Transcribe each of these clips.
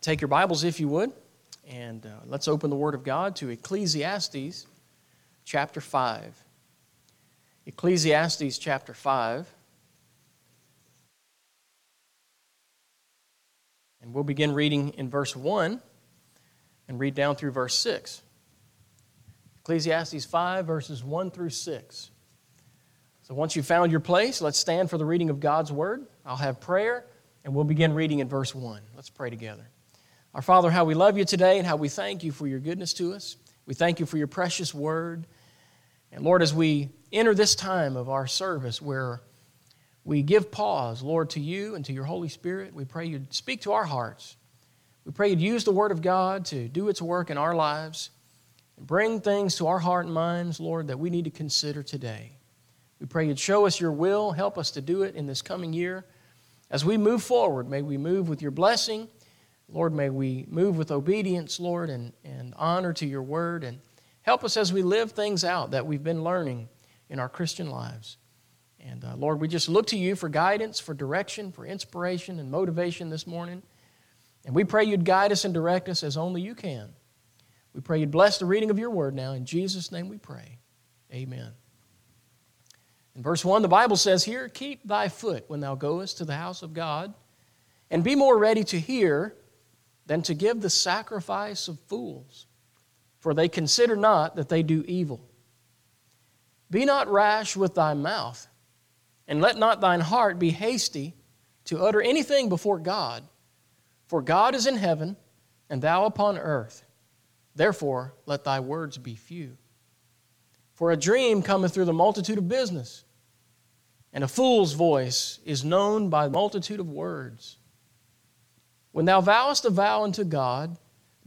take your Bibles if you would, and uh, let's open the Word of God to Ecclesiastes chapter 5. Ecclesiastes chapter 5. And we'll begin reading in verse 1 and read down through verse 6. Ecclesiastes 5, verses 1 through 6. So once you've found your place, let's stand for the reading of God's Word. I'll have prayer, and we'll begin reading in verse 1. Let's pray together. Our Father, how we love you today and how we thank you for your goodness to us. We thank you for your precious Word. And Lord, as we enter this time of our service where we give pause, Lord, to you and to your Holy Spirit, we pray you'd speak to our hearts. We pray you'd use the Word of God to do its work in our lives and bring things to our heart and minds, Lord, that we need to consider today. We pray you'd show us your will, help us to do it in this coming year. As we move forward, may we move with your blessing. Lord, may we move with obedience, Lord, and, and honor to your word. And help us as we live things out that we've been learning in our Christian lives. And uh, Lord, we just look to you for guidance, for direction, for inspiration and motivation this morning. And we pray you'd guide us and direct us as only you can. We pray you'd bless the reading of your word now. In Jesus' name we pray. Amen. In verse 1, the Bible says here, Keep thy foot when thou goest to the house of God, and be more ready to hear than to give the sacrifice of fools, for they consider not that they do evil. Be not rash with thy mouth, and let not thine heart be hasty to utter anything before God, for God is in heaven, and thou upon earth. Therefore, let thy words be few. For a dream cometh through the multitude of business, and a fool's voice is known by the multitude of words. When thou vowest a vow unto God,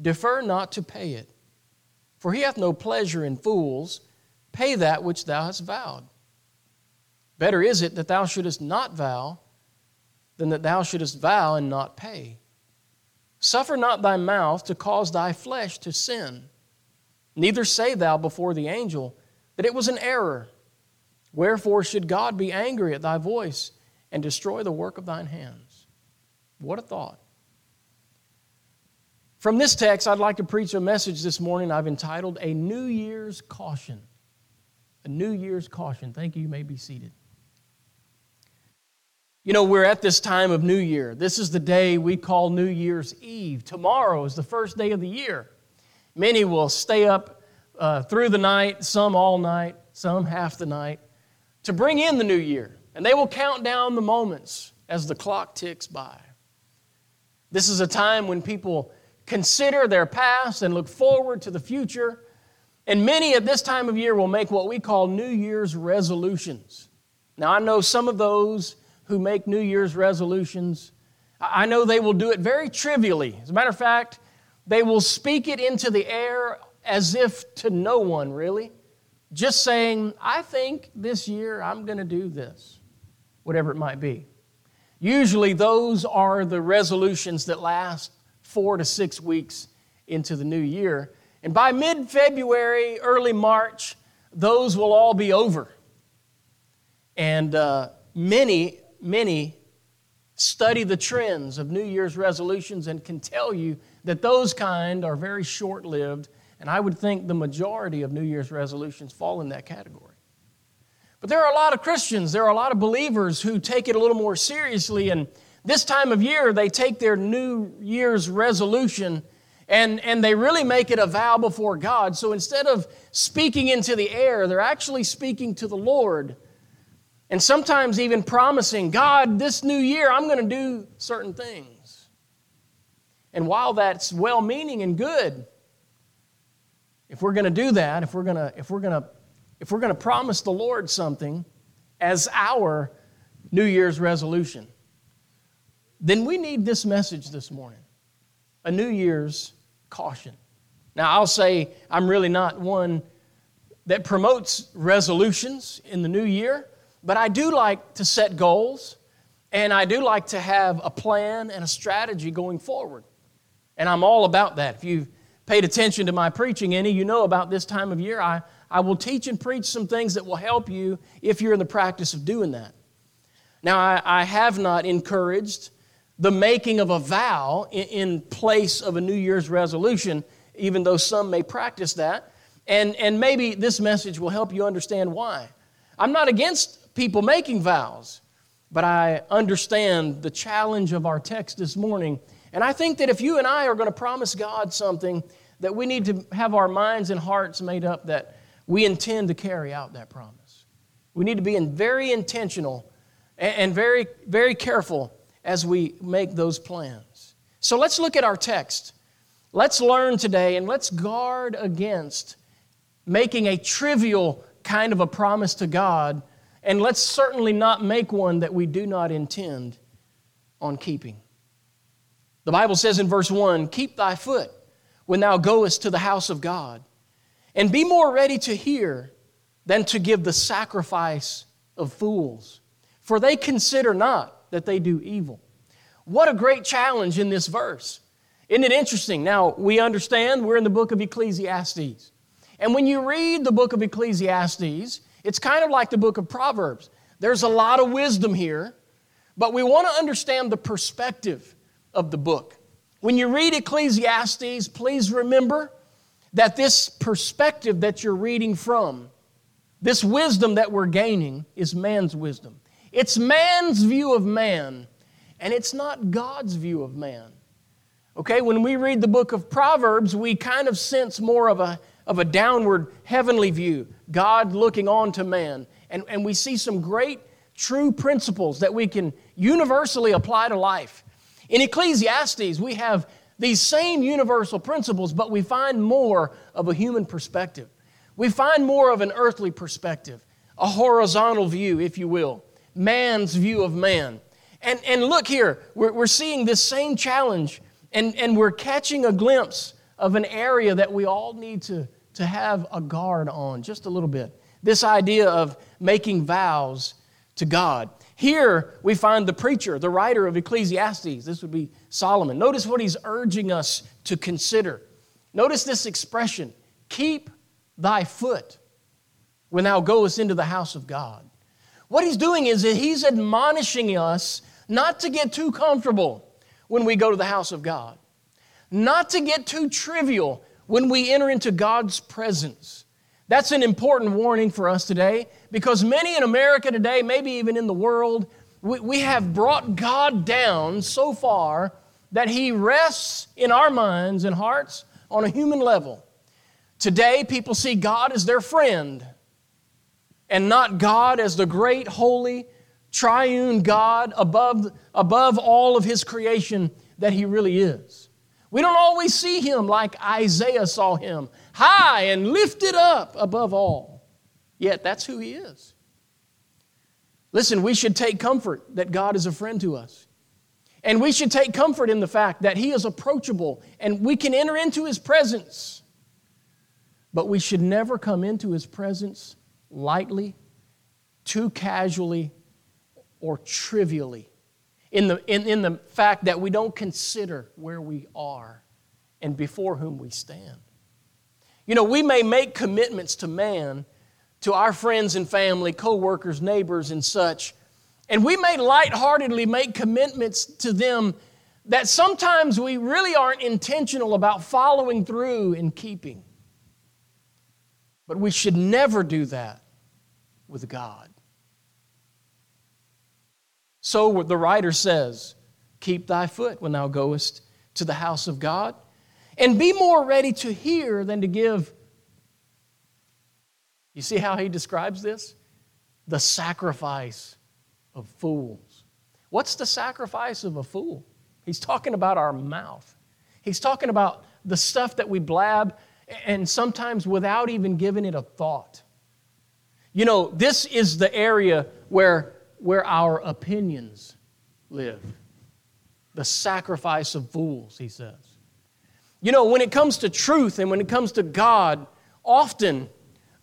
defer not to pay it, for he hath no pleasure in fools. Pay that which thou hast vowed. Better is it that thou shouldest not vow than that thou shouldest vow and not pay. Suffer not thy mouth to cause thy flesh to sin. Neither say thou before the angel that it was an error. Wherefore should God be angry at thy voice and destroy the work of thine hands? What a thought. From this text, I'd like to preach a message this morning I've entitled A New Year's Caution. A New Year's Caution. Thank you. You may be seated. You know, we're at this time of New Year. This is the day we call New Year's Eve. Tomorrow is the first day of the year. Many will stay up uh, through the night, some all night, some half the night, to bring in the new year. And they will count down the moments as the clock ticks by. This is a time when people consider their past and look forward to the future. And many at this time of year will make what we call New Year's resolutions. Now, I know some of those who make New Year's resolutions, I know they will do it very trivially. As a matter of fact, they will speak it into the air as if to no one, really. Just saying, I think this year I'm going to do this, whatever it might be. Usually, those are the resolutions that last four to six weeks into the new year. And by mid February, early March, those will all be over. And uh, many many study the trends of New Year's resolutions and can tell you that those kind are very short lived. And I would think the majority of New Year's resolutions fall in that category. But there are a lot of Christians, there are a lot of believers who take it a little more seriously. And this time of year, they take their New Year's resolution and, and they really make it a vow before God. So instead of speaking into the air, they're actually speaking to the Lord and sometimes even promising, God, this new year I'm going to do certain things. And while that's well meaning and good, if we're going to do that, if we're going to, if we're going to, if we're going to promise the Lord something as our New Year's resolution, then we need this message this morning a New Year's caution. Now, I'll say I'm really not one that promotes resolutions in the new year. But I do like to set goals, and I do like to have a plan and a strategy going forward. And I'm all about that. If you've paid attention to my preaching any, you know about this time of year, I, I will teach and preach some things that will help you if you're in the practice of doing that. Now, I, I have not encouraged the making of a vow in place of a New Year's resolution, even though some may practice that. And, and maybe this message will help you understand why. I'm not against people making vows, but I understand the challenge of our text this morning. And I think that if you and I are going to promise God something, that we need to have our minds and hearts made up that we intend to carry out that promise. We need to be very intentional and very, very careful as we make those plans. So let's look at our text. Let's learn today and let's guard against making a trivial kind of a promise to God, and let's certainly not make one that we do not intend on keeping. The Bible says in verse 1 Keep thy foot when thou goest to the house of God, and be more ready to hear than to give the sacrifice of fools, for they consider not that they do evil. What a great challenge in this verse. Isn't it interesting? Now, we understand we're in the book of Ecclesiastes. And when you read the book of Ecclesiastes, it's kind of like the book of Proverbs. There's a lot of wisdom here, but we want to understand the perspective of the book. When you read Ecclesiastes, please remember that this perspective that you're reading from, this wisdom that we're gaining, is man's wisdom. It's man's view of man, and it's not God's view of man. Okay, when we read the book of Proverbs, we kind of sense more of a of a downward heavenly view, God looking on to man. And, and we see some great true principles that we can universally apply to life. In Ecclesiastes, we have these same universal principles, but we find more of a human perspective. We find more of an earthly perspective, a horizontal view, if you will, man's view of man. And, and look here, we're, we're seeing this same challenge, and, and we're catching a glimpse of an area that we all need to, to have a guard on just a little bit. This idea of making vows to God. Here we find the preacher, the writer of Ecclesiastes. This would be Solomon. Notice what he's urging us to consider. Notice this expression keep thy foot when thou goest into the house of God. What he's doing is that he's admonishing us not to get too comfortable when we go to the house of God not to get too trivial when we enter into God's presence. That's an important warning for us today because many in America today, maybe even in the world, we, we have brought God down so far that He rests in our minds and hearts on a human level. Today, people see God as their friend and not God as the great, holy, triune God above, above all of His creation that He really is. We don't always see him like Isaiah saw him, high and lifted up above all. Yet that's who he is. Listen, we should take comfort that God is a friend to us. And we should take comfort in the fact that he is approachable and we can enter into his presence. But we should never come into his presence lightly, too casually, or trivially in the, in, in the fact that we don't consider where we are and before whom we stand. You know, we may make commitments to man, to our friends and family, co workers, neighbors, and such, and we may lightheartedly make commitments to them that sometimes we really aren't intentional about following through and keeping. But we should never do that with God. So the writer says, Keep thy foot when thou goest to the house of God, and be more ready to hear than to give. You see how he describes this? The sacrifice of fools. What's the sacrifice of a fool? He's talking about our mouth. He's talking about the stuff that we blab and sometimes without even giving it a thought. You know, this is the area where where our opinions live. The sacrifice of fools, he says. You know, when it comes to truth and when it comes to God, often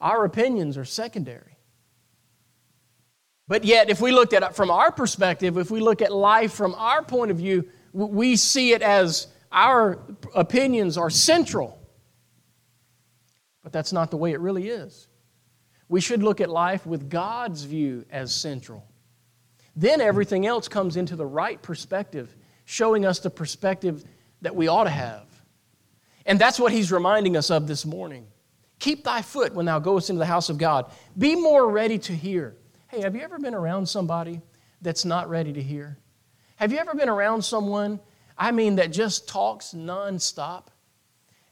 our opinions are secondary. But yet, if we looked at it from our perspective, if we look at life from our point of view, we see it as our opinions are central. But that's not the way it really is. We should look at life with God's view as central then everything else comes into the right perspective. showing us the perspective that we ought to have. And that's what he's reminding us of this morning. Keep thy foot when thou goest into the house of God. Be more ready to hear. Hey, have you ever been around somebody that's not ready to hear? Have you ever been around someone, I mean, that just talks nonstop?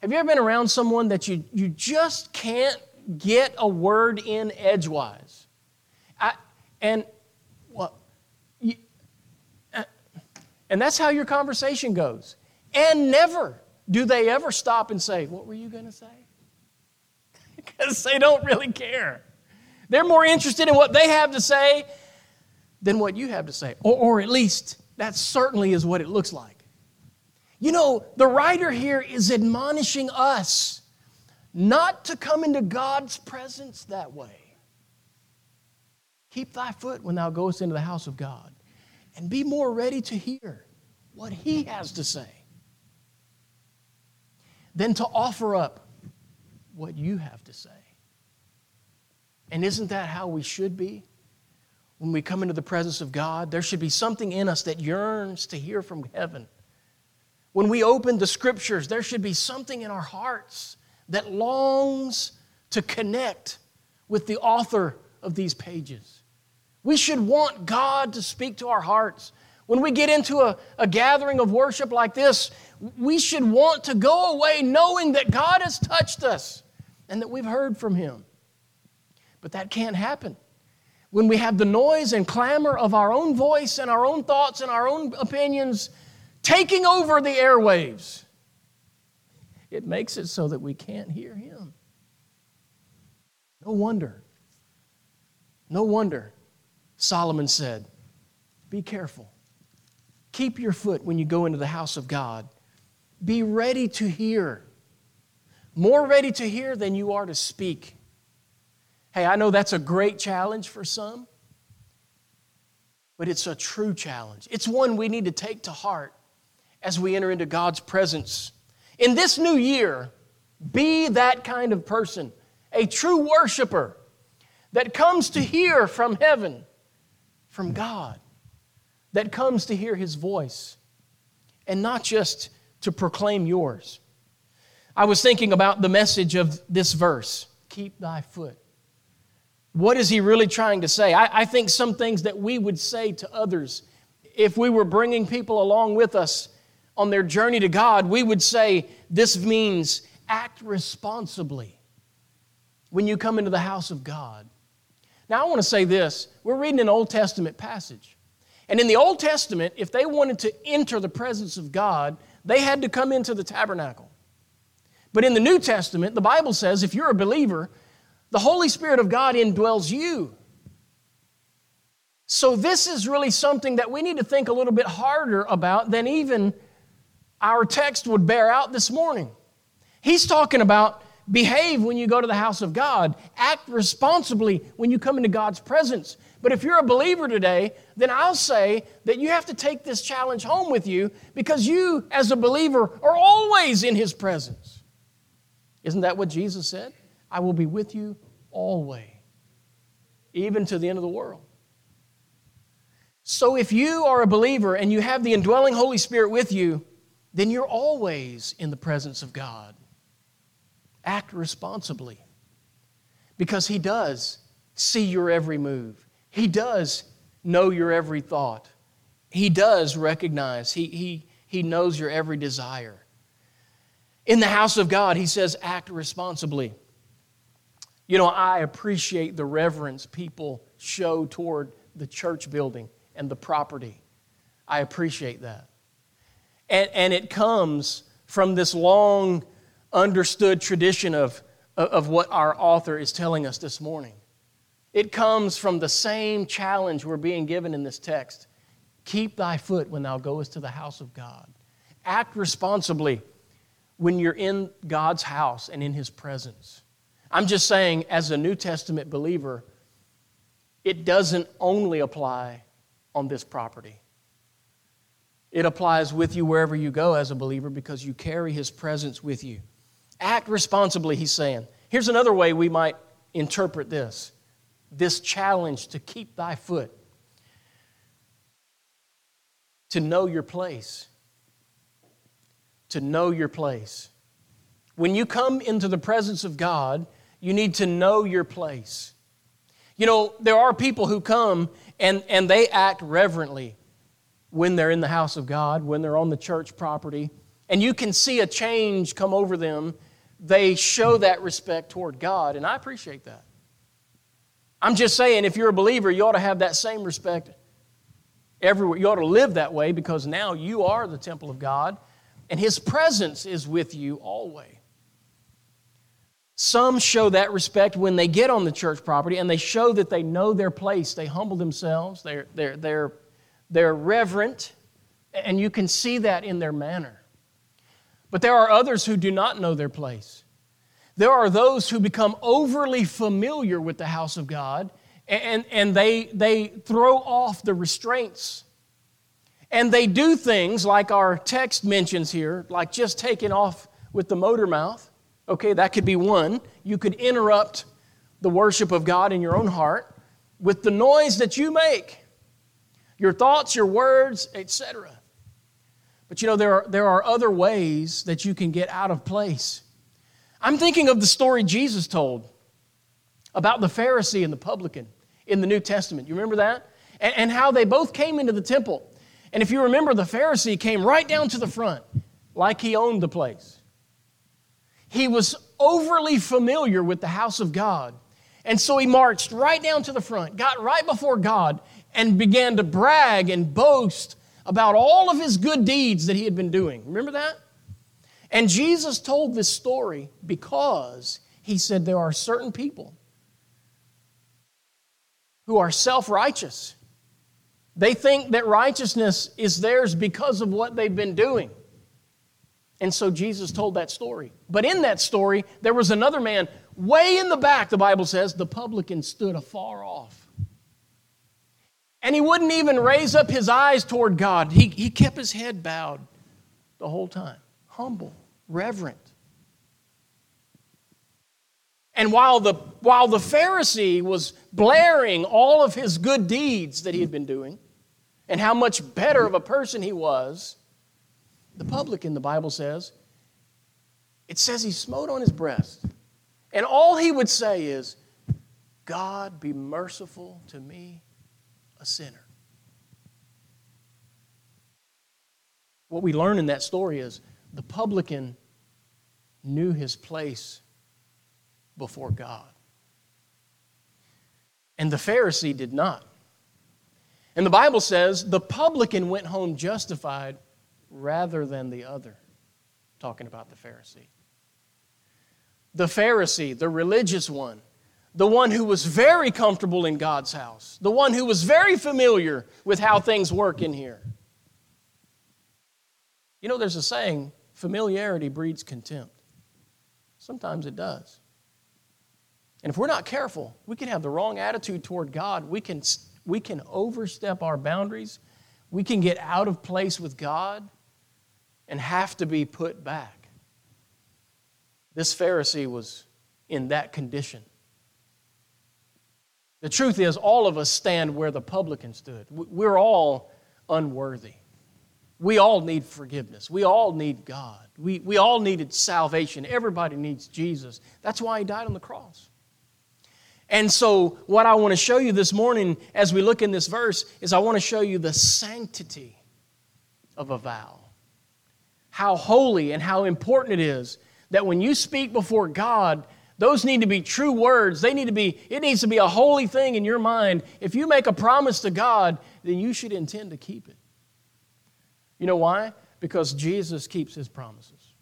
Have you ever been around someone that you, you just can't get a word in edgewise? I, and, well, you, uh, and that's how your conversation goes. And never do they ever stop and say, What were you going to say? because they don't really care. They're more interested in what they have to say than what you have to say, or, or at least that certainly is what it looks like. You know, the writer here is admonishing us not to come into God's presence that way. Keep thy foot when thou goest into the house of God, and be more ready to hear what he has to say than to offer up what you have to say. And isn't that how we should be? When we come into the presence of God, there should be something in us that yearns to hear from heaven. When we open the scriptures, there should be something in our hearts that longs to connect with the author of these pages. We should want God to speak to our hearts. When we get into a, a gathering of worship like this, we should want to go away knowing that God has touched us and that we've heard from Him. But that can't happen. When we have the noise and clamor of our own voice and our own thoughts and our own opinions taking over the airwaves, it makes it so that we can't hear Him. No wonder. No wonder Solomon said, Be careful. Keep your foot when you go into the house of God. Be ready to hear more ready to hear than you are to speak. Hey, I know that's a great challenge for some, but it's a true challenge. It's one we need to take to heart as we enter into God's presence. In this new year, be that kind of person, a true worshiper that comes to hear from heaven, from God, that comes to hear his voice, and not just to proclaim yours. I was thinking about the message of this verse keep thy foot. What is he really trying to say? I, I, think some things that we would say to others, if we were bringing people along with us on their journey to God, we would say this means act responsibly when you come into the house of God. Now, I want to say this we're reading an Old Testament passage. And in the Old Testament, if they wanted to enter the presence of God, they had to come into the tabernacle. But in the New Testament, the Bible says if you're a believer, the Holy Spirit of God indwells you. So, this is really something that we need to think a little bit harder about than even our text would bear out this morning. He's talking about behave when you go to the house of God, act responsibly when you come into God's presence. But if you're a believer today, then I'll say that you have to take this challenge home with you because you, as a believer, are always in His presence. Isn't that what Jesus said? I will be with you always, even to the end of the world. So if you are a believer and you have the indwelling Holy Spirit with you, then you're always in the presence of God. Act responsibly because He does see your every move, He does know your every thought, He does recognize, He, he, he knows your every desire. In the house of God, he says, act responsibly. You know, I appreciate the reverence people show toward the church building and the property. I appreciate that. And, and it comes from this long understood tradition of, of what our author is telling us this morning. It comes from the same challenge we're being given in this text Keep thy foot when thou goest to the house of God. Act responsibly when you're in God's house and in His presence. I'm just saying, as a New Testament believer, it doesn't only apply on this property. It applies with you wherever you go as a believer because you carry His presence with you. Act responsibly, He's saying. Here's another way we might interpret this this challenge to keep thy foot. to know your place. To know your place. When you come into the presence of God, you need to know your place. You know, there are people who come and, and they act reverently when they're in the house of God, when they're on the church property, and you can see a change come over them. They show that respect toward God, and I appreciate that. I'm just saying, if you're a believer, you ought to have that same respect everywhere. You ought to live that way because now you are the temple of God, and His presence is with you always. Some show that respect when they get on the church property and they show that they know their place. They humble themselves, they're, they're, they're, they're reverent, and you can see that in their manner. But there are others who do not know their place. There are those who become overly familiar with the house of God and, and they, they throw off the restraints. And they do things like our text mentions here, like just taking off with the motor mouth Okay, that could be one. You could interrupt the worship of God in your own heart with the noise that you make, your thoughts, your words, etc. But you know, there are, there are other ways that you can get out of place. I'm thinking of the story Jesus told about the Pharisee and the publican in the New Testament. You remember that? And, and how they both came into the temple. And if you remember, the Pharisee came right down to the front like he owned the place. He was overly familiar with the house of God. And so he marched right down to the front, got right before God, and began to brag and boast about all of his good deeds that he had been doing. Remember that? And Jesus told this story because he said there are certain people who are self righteous. They think that righteousness is theirs because of what they've been doing. And so Jesus told that story. But in that story, there was another man way in the back, the Bible says, the publican stood afar off. And he wouldn't even raise up his eyes toward God. He, he kept his head bowed the whole time, humble, reverent. And while the, while the Pharisee was blaring all of his good deeds that he had been doing and how much better of a person he was, the publican, the Bible says, it says he smote on his breast. And all he would say is, God be merciful to me, a sinner. What we learn in that story is the publican knew his place before God. And the Pharisee did not. And the Bible says the publican went home justified rather than the other. Talking about the Pharisee. The Pharisee, the religious one, the one who was very comfortable in God's house, the one who was very familiar with how things work in here. You know, there's a saying familiarity breeds contempt. Sometimes it does. And if we're not careful, we can have the wrong attitude toward God. We can, we can overstep our boundaries. We can get out of place with God and have to be put back. This Pharisee was in that condition. The truth is, all of us stand where the publican stood. We're all unworthy. We all need forgiveness. We all need God. We, we all needed salvation. Everybody needs Jesus. That's why He died on the cross. And so, what I want to show you this morning as we look in this verse is I want to show you the sanctity of a vow how holy and how important it is that when you speak before God, those need to be true words. They need to be, it needs to be a holy thing in your mind. If you make a promise to God, then you should intend to keep it. You know why? Because Jesus keeps his promises.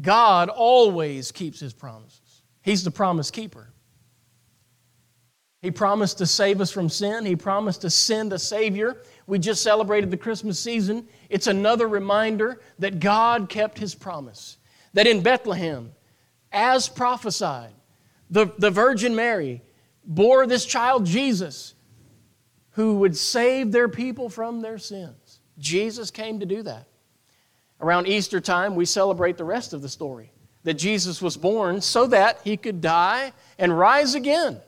God always keeps his promises. He's the promise keeper. He promised to save us from sin. He promised to send a Savior. We just celebrated the Christmas season. It's another reminder that God kept His promise. That in Bethlehem, as prophesied, the, the Virgin Mary bore this child Jesus who would save their people from their sins. Jesus came to do that. Around Easter time, we celebrate the rest of the story that Jesus was born so that he could die and rise again.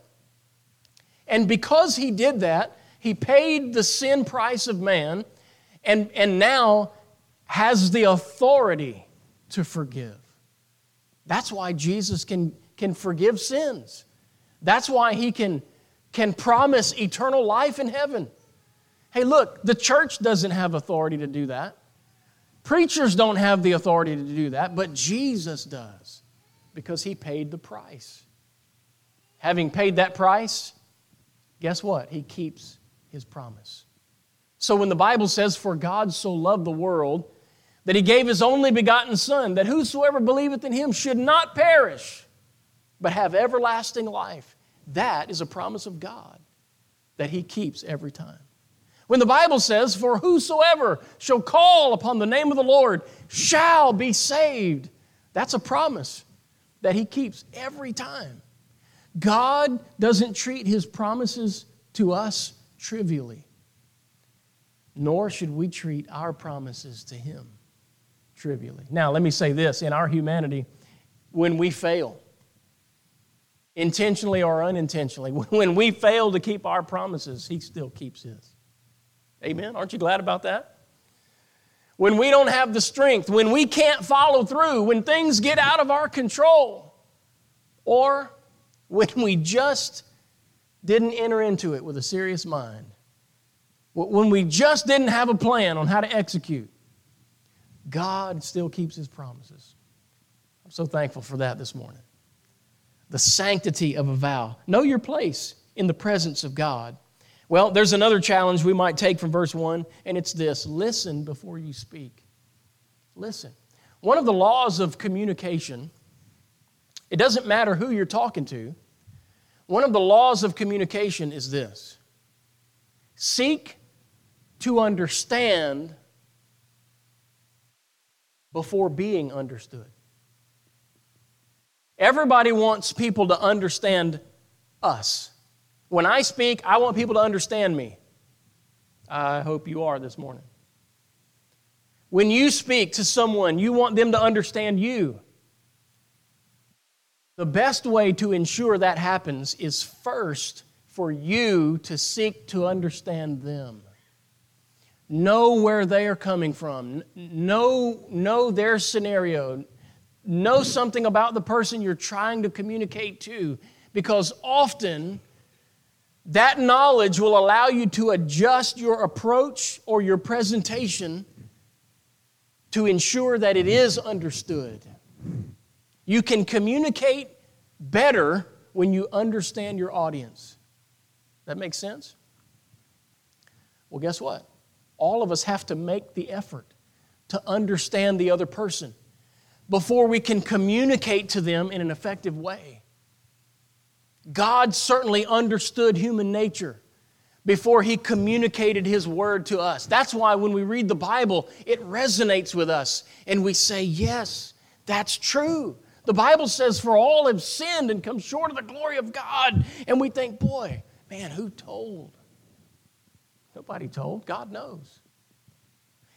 And because he did that, he paid the sin price of man and, and now has the authority to forgive. That's why Jesus can, can forgive sins. That's why he can, can promise eternal life in heaven. Hey, look, the church doesn't have authority to do that. Preachers don't have the authority to do that, but Jesus does because he paid the price. Having paid that price, guess what? He keeps his promise. So when the Bible says, For God so loved the world that he gave his only begotten Son, that whosoever believeth in him should not perish, but have everlasting life, that is a promise of God that he keeps every time. When the Bible says, For whosoever shall call upon the name of the Lord shall be saved, that's a promise that he keeps every time. God doesn't treat his promises to us trivially, nor should we treat our promises to him trivially. Now, let me say this in our humanity, when we fail, intentionally or unintentionally, when we fail to keep our promises, he still keeps his. Amen? Aren't you glad about that? When we don't have the strength, when we can't follow through, when things get out of our control, or when we just didn't enter into it with a serious mind, when we just didn't have a plan on how to execute, God still keeps His promises. I'm so thankful for that this morning. The sanctity of a vow. Know your place in the presence of God. Well, there's another challenge we might take from verse 1, and it's this listen before you speak. Listen. One of the laws of communication, it doesn't matter who you're talking to, one of the laws of communication is this seek to understand before being understood. Everybody wants people to understand us. When I speak, I want people to understand me. I hope you are this morning. When you speak to someone, you want them to understand you. The best way to ensure that happens is first for you to seek to understand them. Know where they are coming from. Know, know their scenario. Know something about the person you're trying to communicate to. Because often that knowledge will allow you to adjust your approach or your presentation to ensure that it is understood. You can communicate better when you understand your audience. That makes sense? Well, guess what? All of us have to make the effort to understand the other person before we can communicate to them in an effective way. God certainly understood human nature before he communicated his word to us. That's why when we read the Bible, it resonates with us and we say, Yes, that's true. The Bible says, For all have sinned and come short of the glory of God. And we think, Boy, man, who told? Nobody told. God knows.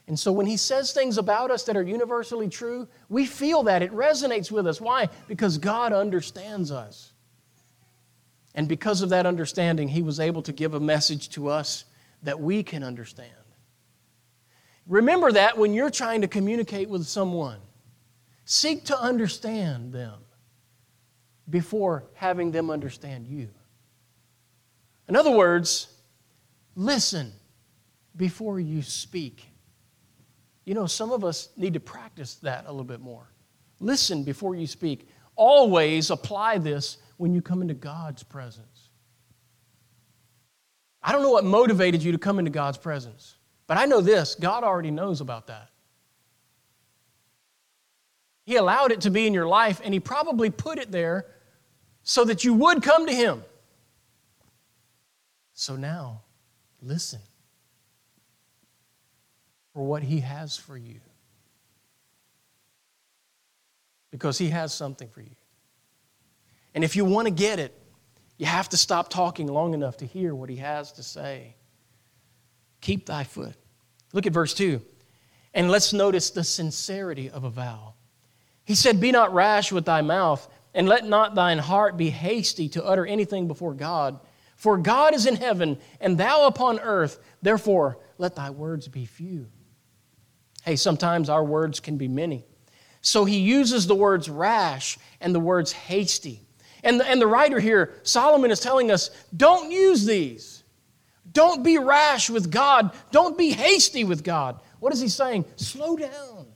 And so when he says things about us that are universally true, we feel that. It resonates with us. Why? Because God understands us. And because of that understanding, he was able to give a message to us that we can understand. Remember that when you're trying to communicate with someone. Seek to understand them before having them understand you. In other words, listen before you speak. You know, some of us need to practice that a little bit more. Listen before you speak. Always apply this when you come into God's presence. I don't know what motivated you to come into God's presence, but I know this God already knows about that. He allowed it to be in your life, and He probably put it there so that you would come to Him. So now, listen for what He has for you. Because He has something for you. And if you want to get it, you have to stop talking long enough to hear what he has to say. Keep thy foot. Look at verse 2. And let's notice the sincerity of a vow. He said, Be not rash with thy mouth, and let not thine heart be hasty to utter anything before God. For God is in heaven, and thou upon earth. Therefore, let thy words be few. Hey, sometimes our words can be many. So he uses the words rash and the words hasty. And the, and the writer here, Solomon, is telling us don't use these. Don't be rash with God. Don't be hasty with God. What is he saying? Slow down.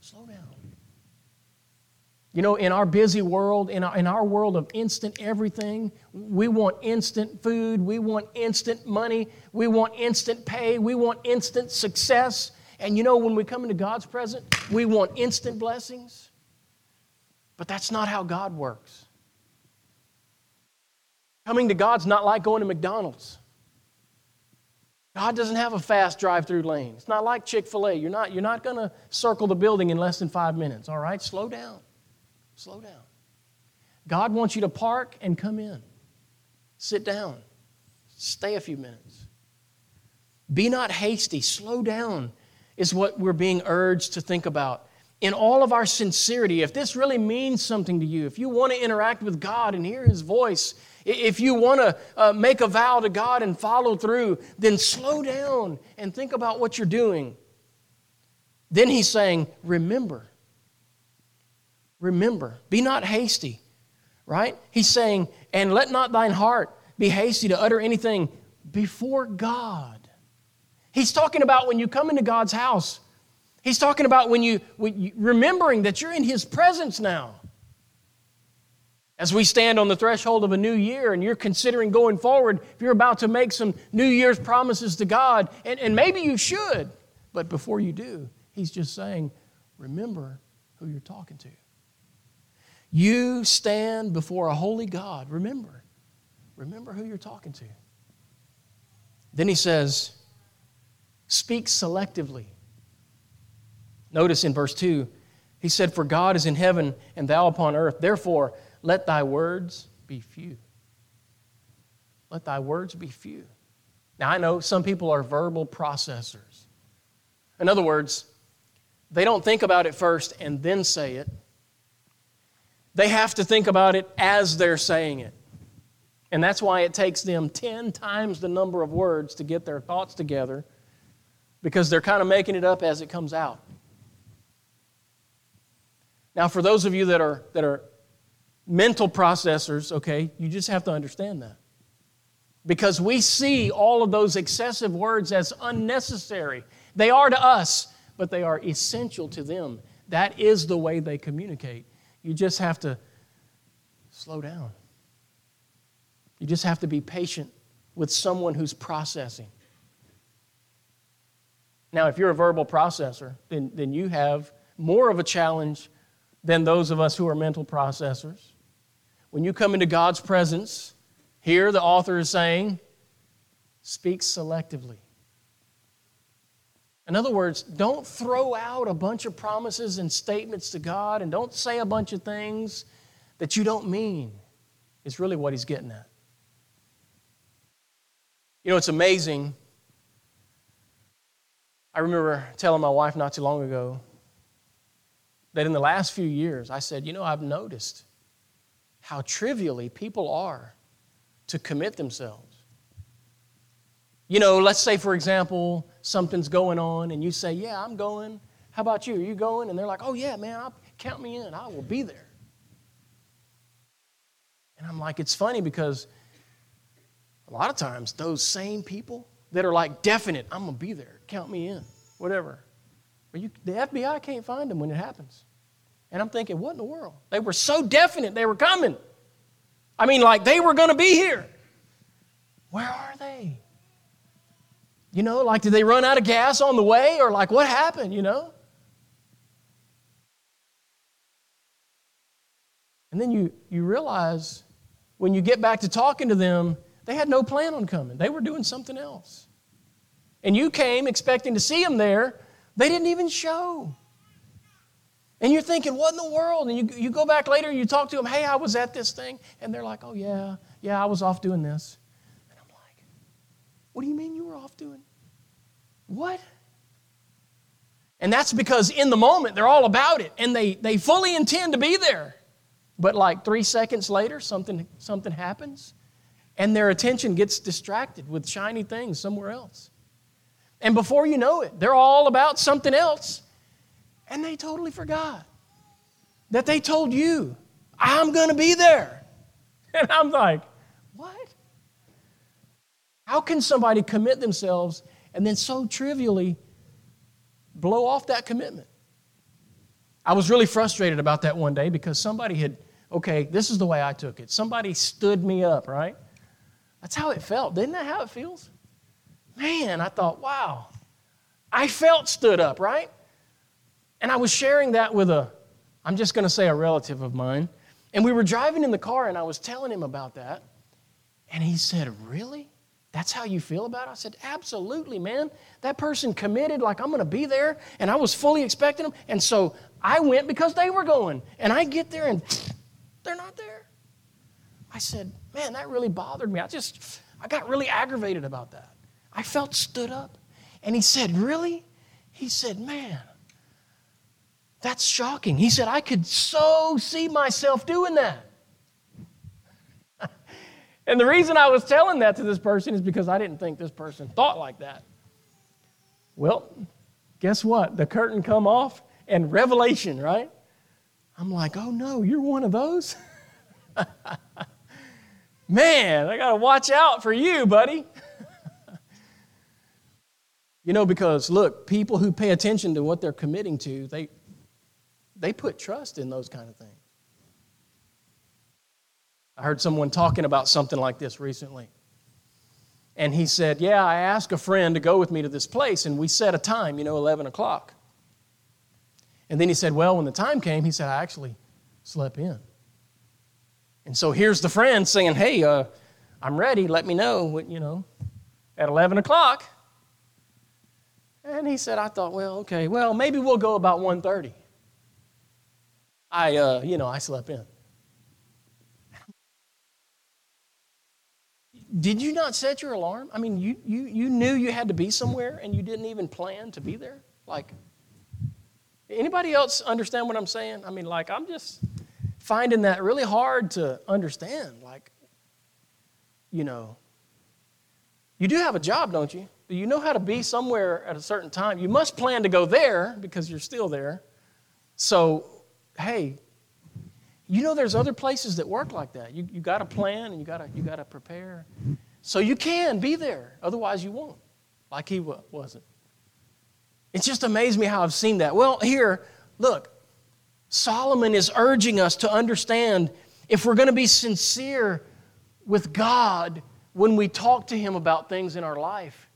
Slow down. You know, in our busy world, in our, in our world of instant everything, we want instant food, we want instant money, we want instant pay, we want instant success. And you know, when we come into God's presence, we want instant blessings. But that's not how God works. Coming to God's not like going to McDonald's. God doesn't have a fast drive through lane. It's not like Chick fil A. You're not, you're not going to circle the building in less than five minutes, all right? Slow down. Slow down. God wants you to park and come in. Sit down. Stay a few minutes. Be not hasty. Slow down is what we're being urged to think about. In all of our sincerity, if this really means something to you, if you want to interact with God and hear His voice, if you want to uh, make a vow to God and follow through, then slow down and think about what you're doing. Then he's saying, Remember. Remember. Be not hasty, right? He's saying, And let not thine heart be hasty to utter anything before God. He's talking about when you come into God's house. He's talking about when you, when you remembering that you're in His presence now. As we stand on the threshold of a new year and you're considering going forward, if you're about to make some New Year's promises to God, and, and maybe you should, but before you do, He's just saying, remember who you're talking to. You stand before a holy God. Remember. Remember who you're talking to. Then He says, speak selectively. Notice in verse 2, He said, For God is in heaven and thou upon earth. Therefore, let thy words be few. Let thy words be few. Now, I know some people are verbal processors. In other words, they don't think about it first and then say it. They have to think about it as they're saying it. And that's why it takes them 10 times the number of words to get their thoughts together because they're kind of making it up as it comes out. Now, for those of you that are, that are mental processors, okay, you just have to understand that. Because we see all of those excessive words as unnecessary. They are to us, but they are essential to them. That is the way they communicate. You just have to slow down. You just have to be patient with someone who's processing. Now, if you're a verbal processor, then, then you have more of a challenge than those of us who are mental processors. When you come into God's presence, here the author is saying, speak selectively. In other words, don't throw out a bunch of promises and statements to God and don't say a bunch of things that you don't mean, is really what he's getting at. You know, it's amazing. I remember telling my wife not too long ago that in the last few years, I said, You know, I've noticed how trivially people are to commit themselves. You know, let's say, for example, something's going on and you say, Yeah, I'm going. How about you? Are you going? And they're like, Oh, yeah, man, I'll, count me in. I will be there. And I'm like, It's funny because a lot of times those same people that are like definite, I'm going to be there, count me in, whatever. But you, the FBI can't find them when it happens. And I'm thinking, what in the world? They were so definite they were coming. I mean, like they were going to be here. Where are they? You know, like did they run out of gas on the way or like what happened, you know? And then you, you realize when you get back to talking to them, they had no plan on coming. They were doing something else. And you came expecting to see them there. They didn't even show. And you're thinking, what in the world? And you, you go back later and you talk to them, hey, I was at this thing. And they're like, oh, yeah, yeah, I was off doing this. And I'm like, what do you mean you were off doing? What? And that's because in the moment they're all about it and they, they fully intend to be there. But like three seconds later, something, something happens and their attention gets distracted with shiny things somewhere else. And before you know it, they're all about something else. And they totally forgot that they told you, I'm going to be there. And I'm like, what? How can somebody commit themselves and then so trivially blow off that commitment? I was really frustrated about that one day because somebody had, okay, this is the way I took it. Somebody stood me up, right? That's how it felt. Isn't that how it feels? Man, I thought, wow, I felt stood up, right? And I was sharing that with a, I'm just going to say a relative of mine. And we were driving in the car and I was telling him about that. And he said, Really? That's how you feel about it? I said, Absolutely, man. That person committed, like I'm going to be there. And I was fully expecting them. And so I went because they were going. And I get there and they're not there. I said, Man, that really bothered me. I just, I got really aggravated about that. I felt stood up. And he said, Really? He said, Man, that's shocking. He said, I could so see myself doing that. and the reason I was telling that to this person is because I didn't think this person thought like that. Well, guess what? The curtain come off and revelation, right? I'm like, oh no, you're one of those? Man, I got to watch out for you, buddy. you know, because look, people who pay attention to what they're committing to, they, they put trust in those kind of things. I heard someone talking about something like this recently. And he said, Yeah, I asked a friend to go with me to this place, and we set a time, you know, 11 o'clock. And then he said, Well, when the time came, he said, I actually slept in. And so here's the friend saying, Hey, uh, I'm ready. Let me know, you know, at 11 o'clock. And he said, I thought, well, okay, well, maybe we'll go about 1.30. I, uh, you know, I slept in. Did you not set your alarm? I mean, you, you, you knew you had to be somewhere and you didn't even plan to be there? Like, anybody else understand what I'm saying? I mean, like, I'm just finding that really hard to understand. Like, you know, you do have a job, don't you? You know how to be somewhere at a certain time. You must plan to go there because you're still there. So, hey, you know there's other places that work like that. You, you got to plan and you got you to prepare. So you can be there. Otherwise, you won't, like he wasn't. It's just amazed me how I've seen that. Well, here, look, Solomon is urging us to understand if we're going to be sincere with God when we talk to Him about things in our life,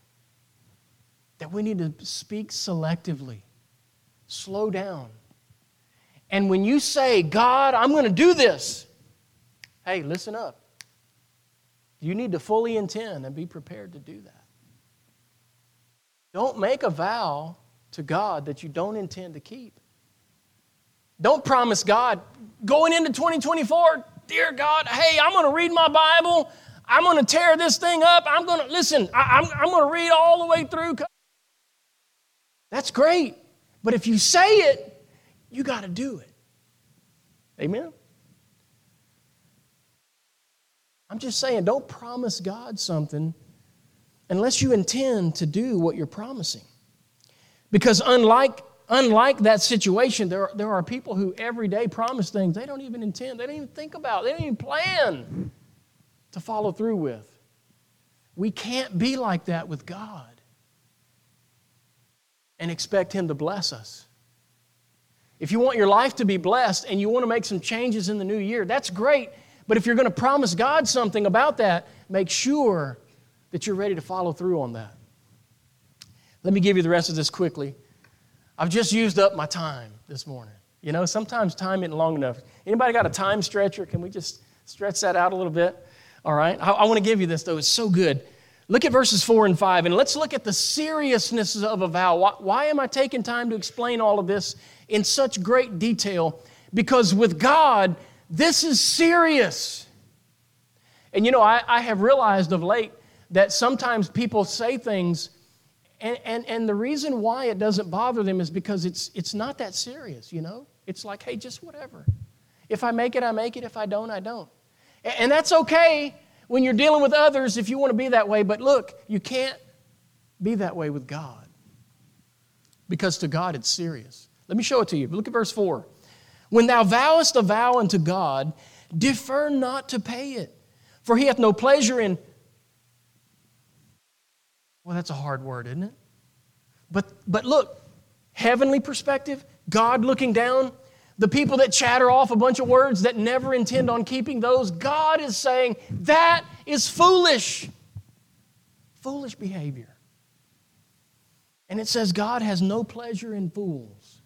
that we need to speak selectively, slow down, and when you say, God, I'm going to do this, hey, listen up. You need to fully intend and be prepared to do that. Don't make a vow to God that you don't intend to keep. Don't promise God going into 2024, dear God, hey, I'm going to read my Bible. I'm going to tear this thing up. I'm going to, listen, I, am I'm, I'm going to read all the way through. That's great. But if you say it you got to do it. Amen? I'm just saying, don't promise God something unless you intend to do what you're promising. Because unlike, unlike that situation, there are, there are people who every day promise things they don't even intend, they don't even think about, they don't even plan to follow through with. We can't be like that with God and expect Him to bless us. If you want your life to be blessed and you want to make some changes in the new year, that's great. But if you're going to promise God something about that, make sure that you're ready to follow through on that. Let me give you the rest of this quickly. I've just used up my time this morning. You know, sometimes time isn't long enough. Anybody got a time stretcher? Can we just stretch that out a little bit? All right. I, I want to give you this, though. It's so good. Look at verses 4 and 5, and let's look at the seriousness of a vow. Why, why am I taking time to explain all of this in such great detail because with God, this is serious. And you know, I, I have realized of late that sometimes people say things, and, and, and the reason why it doesn't bother them is because it's, it's not that serious, you know? It's like, hey, just whatever. If I make it, I make it. If I don't, I don't. And, and that's okay when you're dealing with others if you want to be that way, but look, you can't be that way with God. Because to God it's serious. Let me show it to you. Look at verse 4. When thou vowest a vow unto God, defer not to pay it, for he hath no pleasure in. Well, that's a hard word, isn't it? But, but look, heavenly perspective, God looking down, the people that chatter off a bunch of words that never intend on keeping those, God is saying that is foolish. Foolish behavior. And it says God has no pleasure in fools.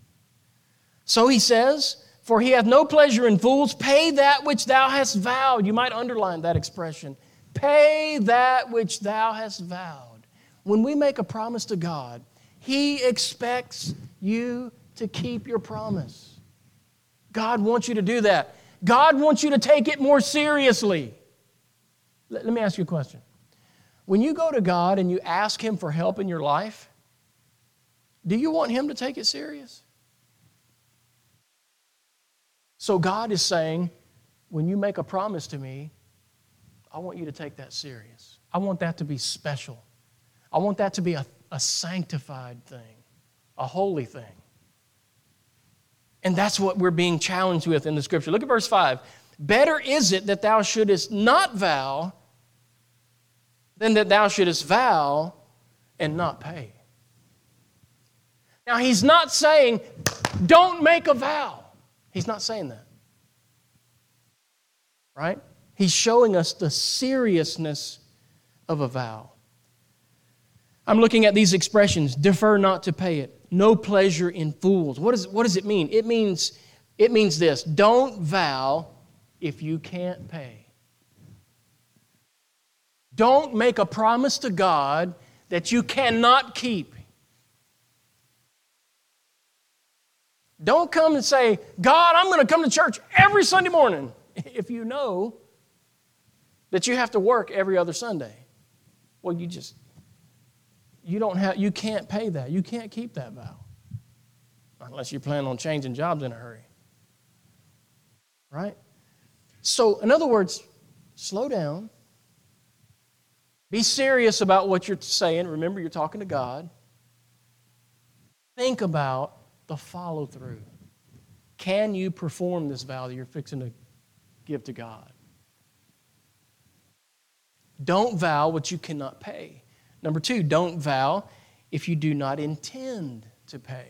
So he says, For he hath no pleasure in fools, pay that which thou hast vowed. You might underline that expression. Pay that which thou hast vowed. When we make a promise to God, he expects you to keep your promise. God wants you to do that. God wants you to take it more seriously. Let, me ask you a question. When you go to God and you ask Him for help in your life, do you want Him to take it serious? So God is saying, when you make a promise to me, I want you to take that serious. I want that to be special. I want that to be a, a sanctified thing, a holy thing. And that's what we're being challenged with in the scripture. Look at verse 5. Better is it that thou shouldest not vow than that thou shouldest vow and not pay. Now, he's not saying, don't make a vow. He's not saying that. Right? He's showing us the seriousness of a vow. I'm looking at these expressions defer not to pay it, no pleasure in fools. What, is, what does it mean? It means, it means this don't vow if you can't pay. Don't make a promise to God that you cannot keep. Don't come and say, God, I'm going to come to church every Sunday morning if you know that you have to work every other Sunday. Well, you just you don't have you can't pay that. You can't keep that vow. Unless you plan on changing jobs in a hurry. Right? So, in other words, slow down. Be serious about what you're saying. Remember, you're talking to God. Think about the follow through. Can you perform this vow that you're fixing to give to God? Don't vow what you cannot pay. Number two, don't vow if you do not intend to pay.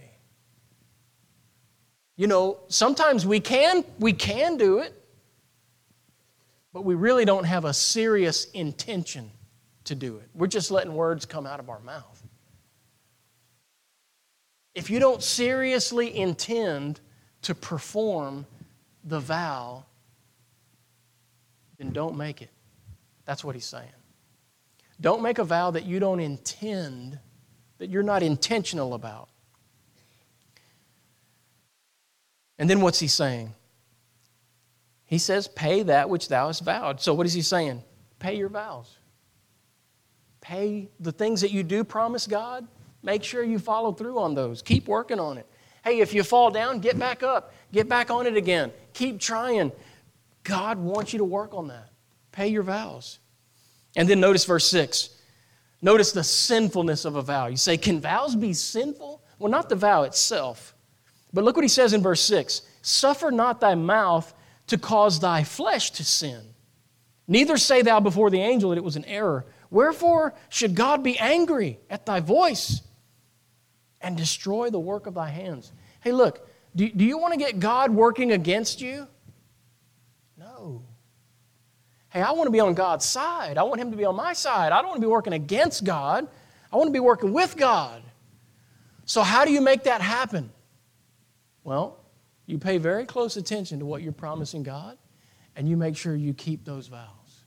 You know, sometimes we can we can do it, but we really don't have a serious intention to do it. We're just letting words come out of our mouth. If you don't seriously intend to perform the vow, then don't make it. That's what he's saying. Don't make a vow that you don't intend, that you're not intentional about. And then what's he saying? He says, Pay that which thou hast vowed. So what is he saying? Pay your vows. Pay the things that you do promise God. Make sure you follow through on those. Keep working on it. Hey, if you fall down, get back up. Get back on it again. Keep trying. God wants you to work on that. Pay your vows. And then notice verse 6. Notice the sinfulness of a vow. You say, Can vows be sinful? Well, not the vow itself. But look what he says in verse 6 Suffer not thy mouth to cause thy flesh to sin. Neither say thou before the angel that it was an error. Wherefore should God be angry at thy voice and destroy the work of thy hands? Hey, look, do, do you want to get God working against you? Hey, I want to be on God's side. I want Him to be on my side. I don't want to be working against God. I want to be working with God. So, how do you make that happen? Well, you pay very close attention to what you're promising God, and you make sure you keep those vows.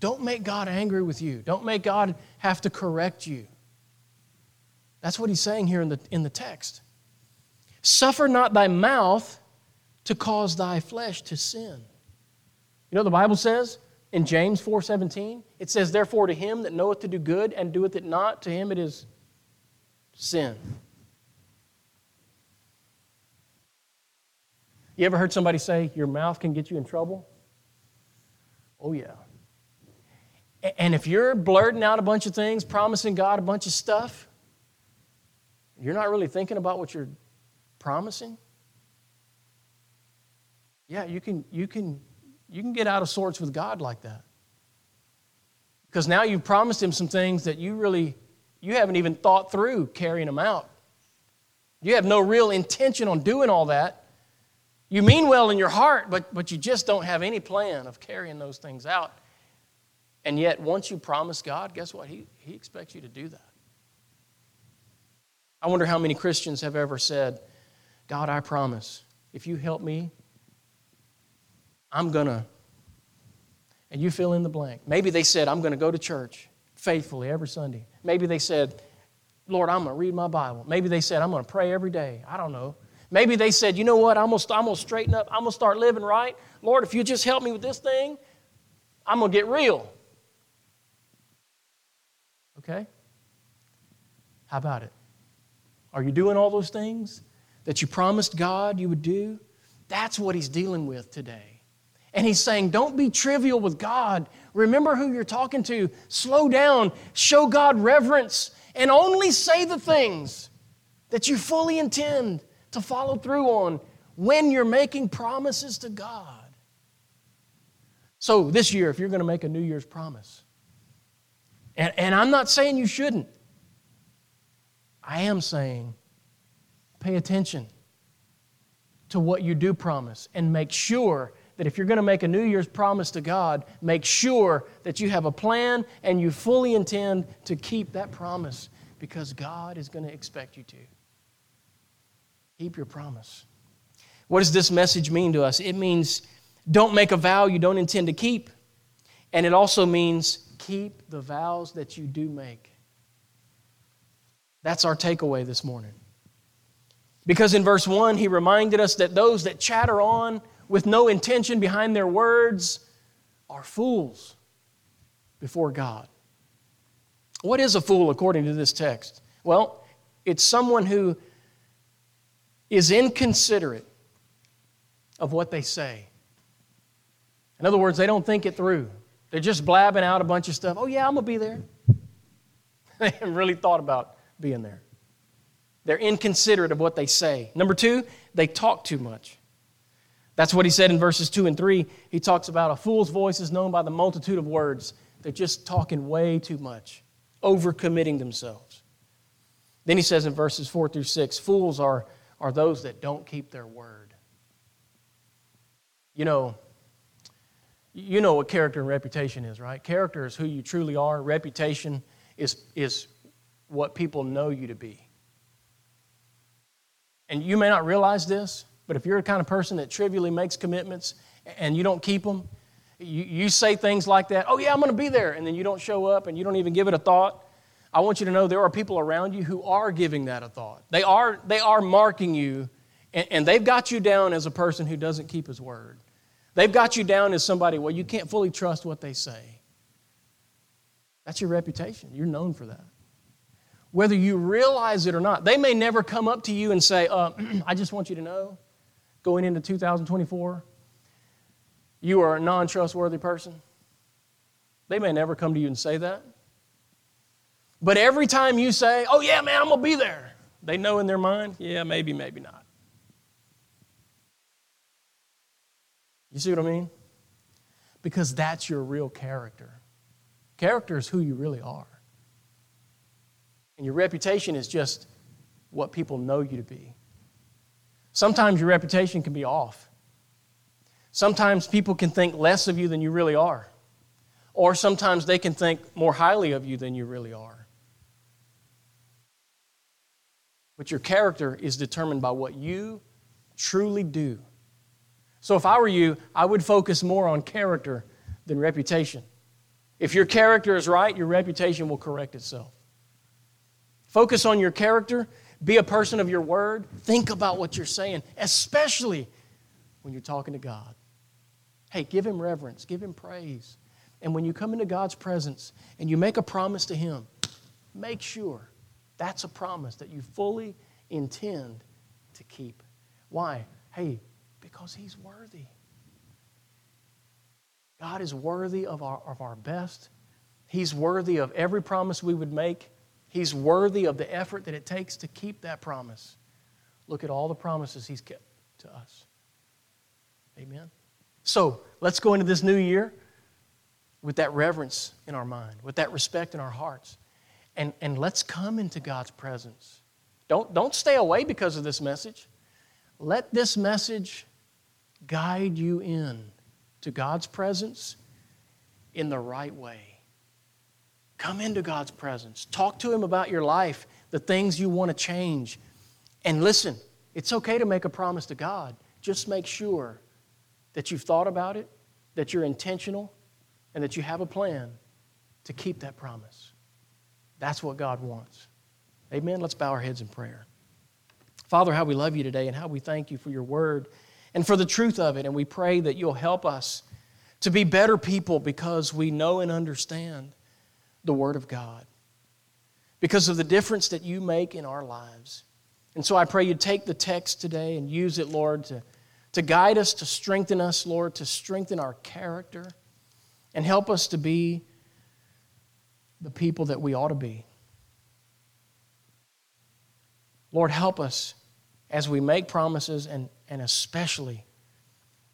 Don't make God angry with you, don't make God have to correct you. That's what he's saying here in the, in the text. Suffer not thy mouth to cause thy flesh to sin. You know the Bible says in James 4:17? It says, Therefore, to him that knoweth to do good and doeth it not, to him it is sin. You ever heard somebody say, Your mouth can get you in trouble? Oh, yeah. And if you're blurting out a bunch of things, promising God a bunch of stuff, you're not really thinking about what you're promising. Yeah, you can, you can, you can get out of sorts with God like that. Because now you've promised him some things that you really you haven't even thought through carrying them out. You have no real intention on doing all that. You mean well in your heart, but, but you just don't have any plan of carrying those things out. And yet, once you promise God, guess what? He, he expects you to do that. I wonder how many Christians have ever said, God, I promise, if you help me, I'm going to, and you fill in the blank. Maybe they said, I'm going to go to church faithfully every Sunday. Maybe they said, Lord, I'm going to read my Bible. Maybe they said, I'm going to pray every day. I don't know. Maybe they said, you know what, I'm going to, I'm going to straighten up. I'm going to start living right. Lord, if you just help me with this thing, I'm going to get real. Okay? How about it? Are you doing all those things that you promised God you would do? That's what he's dealing with today. And he's saying, don't be trivial with God. Remember who you're talking to. Slow down. Show God reverence. And only say the things that you fully intend to follow through on when you're making promises to God. So, this year, if you're going to make a New Year's promise, and, and I'm not saying you shouldn't, I am saying pay attention to what you do promise and make sure that if you're going to make a New Year's promise to God, make sure that you have a plan and you fully intend to keep that promise because God is going to expect you to. Keep your promise. What does this message mean to us? It means don't make a vow you don't intend to keep. And it also means keep the vows that you do make. That's our takeaway this morning. Because in verse 1, he reminded us that those that chatter on with no intention behind their words are fools before God. What is a fool according to this text? Well, it's someone who is inconsiderate of what they say. In other words, they don't think it through. They're just blabbing out a bunch of stuff. Oh, yeah, I'm going to be there. they haven't really thought about being there. They're inconsiderate of what they say. Number two, they talk too much. That's what he said in verses 2 and 3. He talks about a fool's voice is known by the multitude of words. They're just talking way too much, overcommitting themselves. Then he says in verses 4 through 6 fools are, are those that don't keep their word. You know, you know what character and reputation is, right? Character is who you truly are, reputation is, is what people know you to be. And you may not realize this, but if you're the kind of person that trivially makes commitments and you don't keep them, you, you say things like that, oh, yeah, I'm going to be there, and then you don't show up and you don't even give it a thought. I want you to know there are people around you who are giving that a thought. They are, they are marking you, and, and they've got you down as a person who doesn't keep his word. They've got you down as somebody, well, you can't fully trust what they say. That's your reputation. You're known for that. Whether you realize it or not, they may never come up to you and say, uh, I just want you to know going into 2024, you are a non trustworthy person? They may never come to you and say that. But every time you say, oh, yeah, man, I'm going to be there, they know in their mind, yeah, maybe, maybe not. You see what I mean? Because that's your real character. Character is who you really are. And your reputation is just what people know you to be. Sometimes your reputation can be off. Sometimes people can think less of you than you really are. Or sometimes they can think more highly of you than you really are. But your character is determined by what you truly do. So if I were you, I would focus more on character than reputation. If your character is right, your reputation will correct itself. Focus on your character be a person of your word. Think about what you're saying, especially when you're talking to God. Hey, give Him reverence, give Him praise. And when you come into God's presence and you make a promise to Him, make sure that's a promise that you fully intend to keep. Why? Hey, because He's worthy. God is worthy of our, of our best He's worthy of every promise we would make. He's worthy of the effort that it takes to keep that promise. Look at all the promises He's kept to us. Amen. So let's go into this new year with that reverence in our mind, with that respect in our hearts. And, and let's come into God's presence. Don't, don't stay away because of this message. Let this message guide you in to God's presence in the right way. Come into God's presence. Talk to Him about your life, the things you want to change. And listen, it's okay to make a promise to God. Just make sure that you've thought about it, that you're intentional, and that you have a plan to keep that promise. That's what God wants. Amen. Let's bow our heads in prayer. Father, how we love you today and how we thank you for your word and for the truth of it. And we pray that you'll help us to be better people because we know and understand the Word of God, because of the difference that you make in our lives. And so I pray you take the text today and use it, Lord, to, to guide us, to strengthen us, Lord, to strengthen our character, and help us to be the people that we ought to be. Lord, help us as we make promises and, and especially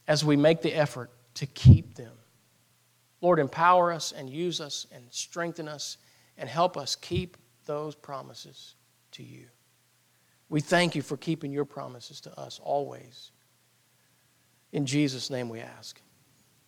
as we make the effort to keep them. Lord, empower us and use us and strengthen us and help us keep those promises to you. We thank you for keeping your promises to us always. In Jesus' name we ask.